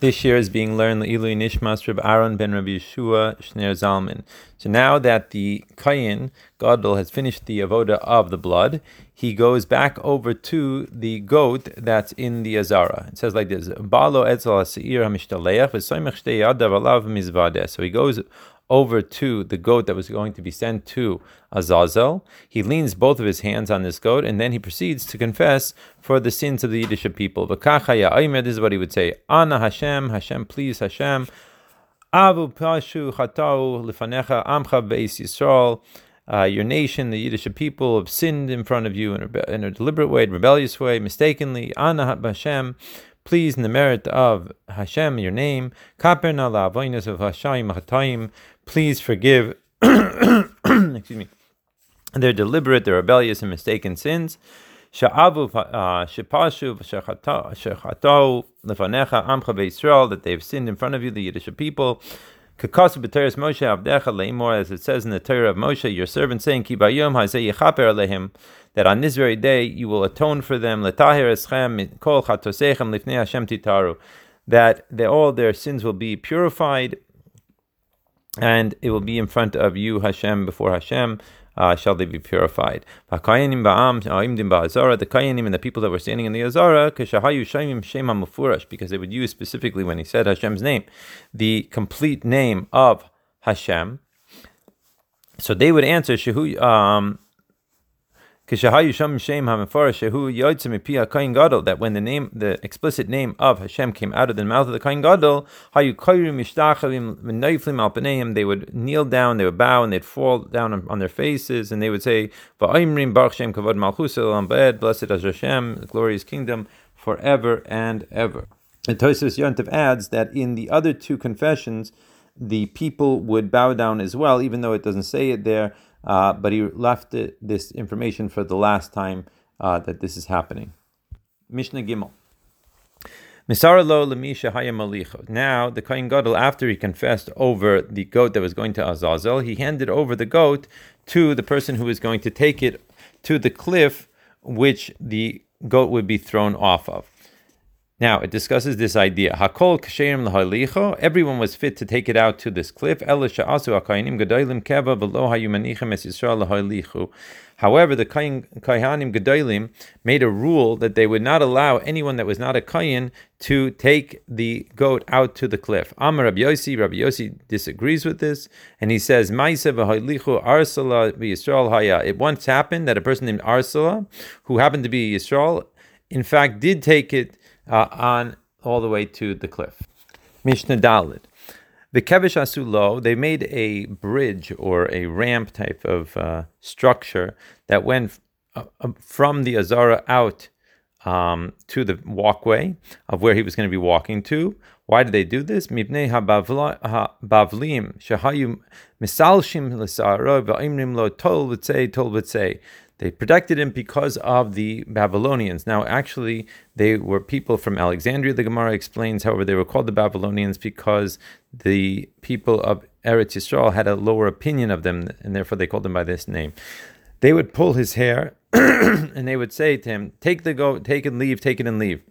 This year is being learned Ilui Nishmas Reb Aaron ben Rabbi Yeshua Shner Zalman. So now that the Kohen Gadol has finished the avoda of the blood, he goes back over to the goat that's in the Azara. It says like this: Balo etzel ha'seir hamishtaleach v'soymech shtei yadav alav. So he goes over to the goat that was going to be sent to Azazel. He leans both of his hands on this goat, and then he proceeds to confess for the sins of the Yiddish people. This is what he would say: Ana Hashem, Hashem, please Hashem. Avu pashu chatau lifanecha amcha beis Yisrael. Uh, your nation, the Yiddish people, have sinned in front of you in a, in a deliberate way, a rebellious way, mistakenly. Ana Hashem, please, in the merit of Hashem, your name, kaperna la of Hashem hatayim, please forgive, excuse me, their deliberate, their rebellious and mistaken sins. Sha'avu uh, shepashu shechatau lefanecha amcha beIsrael that they have sinned in front of you, the Yiddish people. Kakasu b'teres Moshe avdecha leimor, as it says in the Torah of Moshe, your servant saying, Ki bayom hazeh yechaper alehim, that on this very day you will atone for them, letahir eschem kol chatosechem lifnei Hashem titaru, that all their sins will be purified and it will be in front of you, Hashem, before Hashem. Uh, shall they be purified? The Kohanim and the people that were standing in the Azara, because they would use specifically when he said Hashem's name, the complete name of Hashem. So they would answer, um, that when the name, the explicit name of Hashem came out of the mouth of the Kohen Gadol, they would kneel down, they would bow, and they'd fall down on, on their faces, and they would say, Blessed is Hashem, the glorious kingdom, forever and ever. And Tosfos Yontif adds that in the other two confessions, the people would bow down as well, even though it doesn't say it there uh, but he left it, this information for the last time uh, that this is happening. Mishnah Gimel. Now the Kohen Gadol, after he confessed over the goat that was going to Azazel, he handed over the goat to the person who was going to take it to the cliff which the goat would be thrown off of. Now it discusses this idea. Hakol kasherim lahalicho. Everyone was fit to take it out to this cliff. Elisha asu gedolim keva v'lo hayumanichem es Yisrael lahalichu. However, the Kohanim Gedolim made a rule that they would not allow anyone that was not a Kohen to take the goat out to the cliff. Amar Rabbi Yossi, Rabbi Yossi disagrees with this, and he says, Arsala Haya. It once happened that a person named Arsala, who happened to be Yisrael, in fact did take it uh, on all the way to the cliff. Mishnah Daled. The Kevish Asulo, they made a bridge or a ramp type of uh, structure that went uh, uh, from the Azara out um, to the walkway of where he was going to be walking to. Why did they do this? Mibnei ha-bavlim misalshim l'sa'ara v'imrim lo tol v'tzei tol v'tzei. They protected him because of the Babylonians. Now, actually, they were people from Alexandria. The Gemara explains, however, they were called the Babylonians because the people of Eretz Yisrael had a lower opinion of them, and therefore they called them by this name. They would pull his hair, and they would say to him, "Take the goat, take and leave, take it and leave."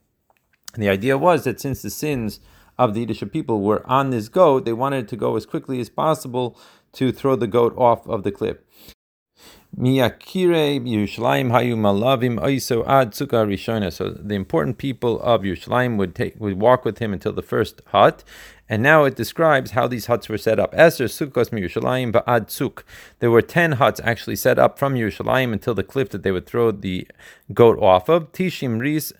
And the idea was that since the sins of the Yiddish people were on this goat, they wanted to go as quickly as possible to throw the goat off of the cliff. Miyakire Yerushalayim Hayu Malavim Oiso Ad Sukkah Rishona. So the important people of Yerushalayim would take would walk with him until the first hut. And now it describes how these huts were set up. Esther Sukkos Yerushalayim Ba'ad Suk. There were ten huts actually set up from Yerushalayim until the cliff that they would throw the goat off of. Tishim Ris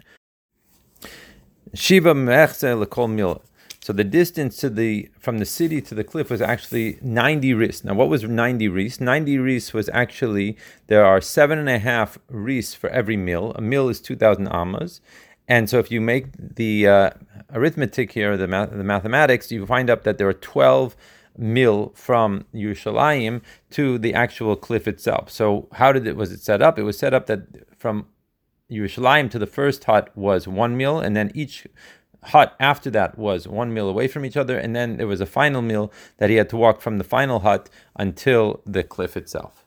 Shiva Mechze Lekol Milah. So the distance to the from the city to the cliff was actually 90 ris. Now, what was 90 ris? 90 ris was actually there are seven and a half ris for every mil. A mil is 2,000 amas, and so if you make the uh, arithmetic here, the, math, the mathematics, you find up that there are 12 mil from Yerushalayim to the actual cliff itself. So how did it was it set up? It was set up that from Yerushalayim to the first hut was one mil, and then each hut after that was one mil away from each other, and then there was a final mil that he had to walk from the final hut until the cliff itself.